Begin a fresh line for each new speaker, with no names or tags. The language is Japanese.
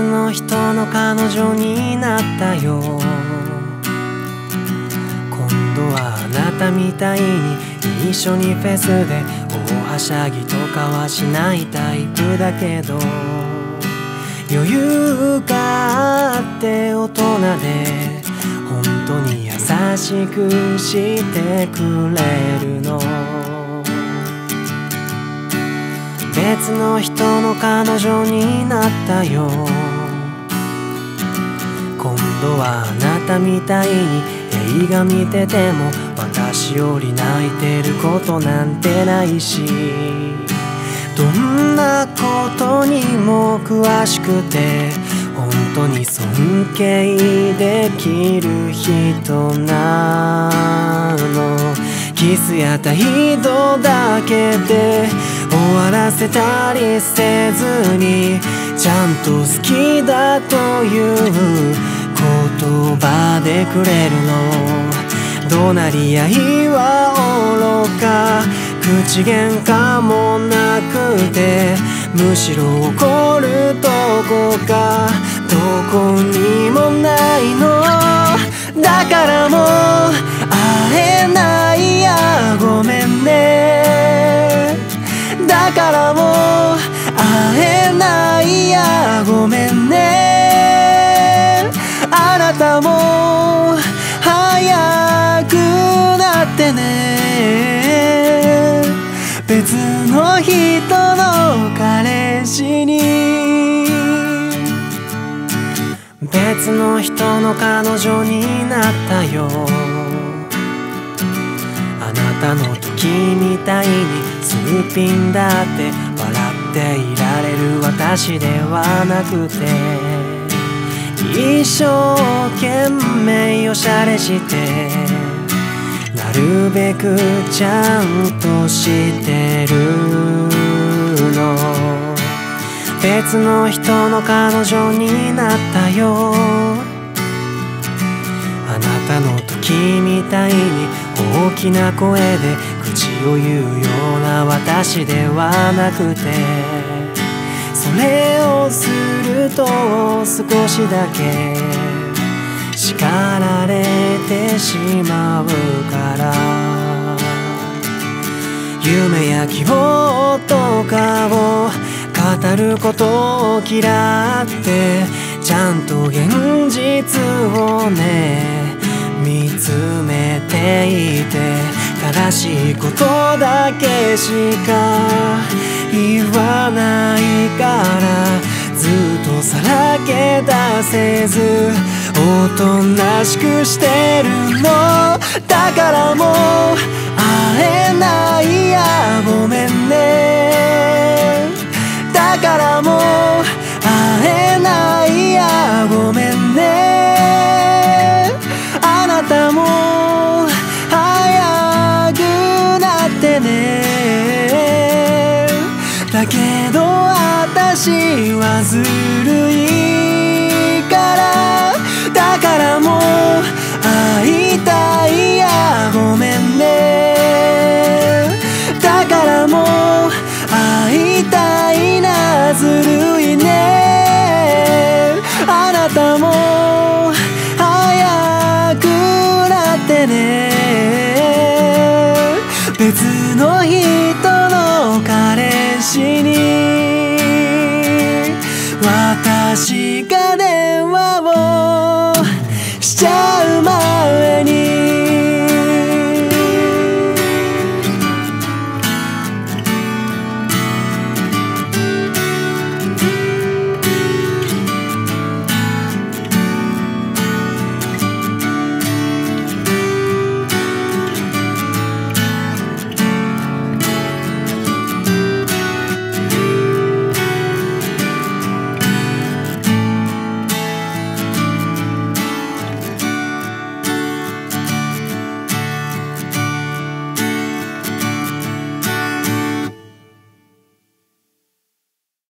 の人の彼女になったよ。今度はあなたみたいに一緒にフェスで大はしゃぎとかはしないタイプだけど。余裕があって大人で本当に優しくしてくれるの。別の人の彼女になったよ。今度はあなたみたいに映画見てても私より泣いてることなんてないし。どんなことにも詳しくて本当に尊敬できる人なの。キスや態度だけでわらせたりせずにちゃんと好きだという言葉でくれるの。怒鳴り合いは愚か口喧嘩もなくてむしろ怒るとこがどこにやごめんね。あなたも早くなってね。別の人の彼氏に。別の人の彼女になったよ。あなたの時みたいにすっぴんだって笑ていられる私ではなくて一生懸命おしゃれしてなるべくちゃんとしてるの。別の人の彼女になったよ。あなたの時みたいにきな声で口を言うような私ではなくてそれをすると少しだけ叱られてしまうから。夢や希望とかを語ることを嫌ってちゃんと現実をねめていて正しいことだけしか言わないからずっとさらけ出せずおとなしくしてるのだからもう会えない私はずるいからだからもう会いたいやごめんね。だからもう会いたいなずるいね。あなたも早くなってね。別の人の彼氏に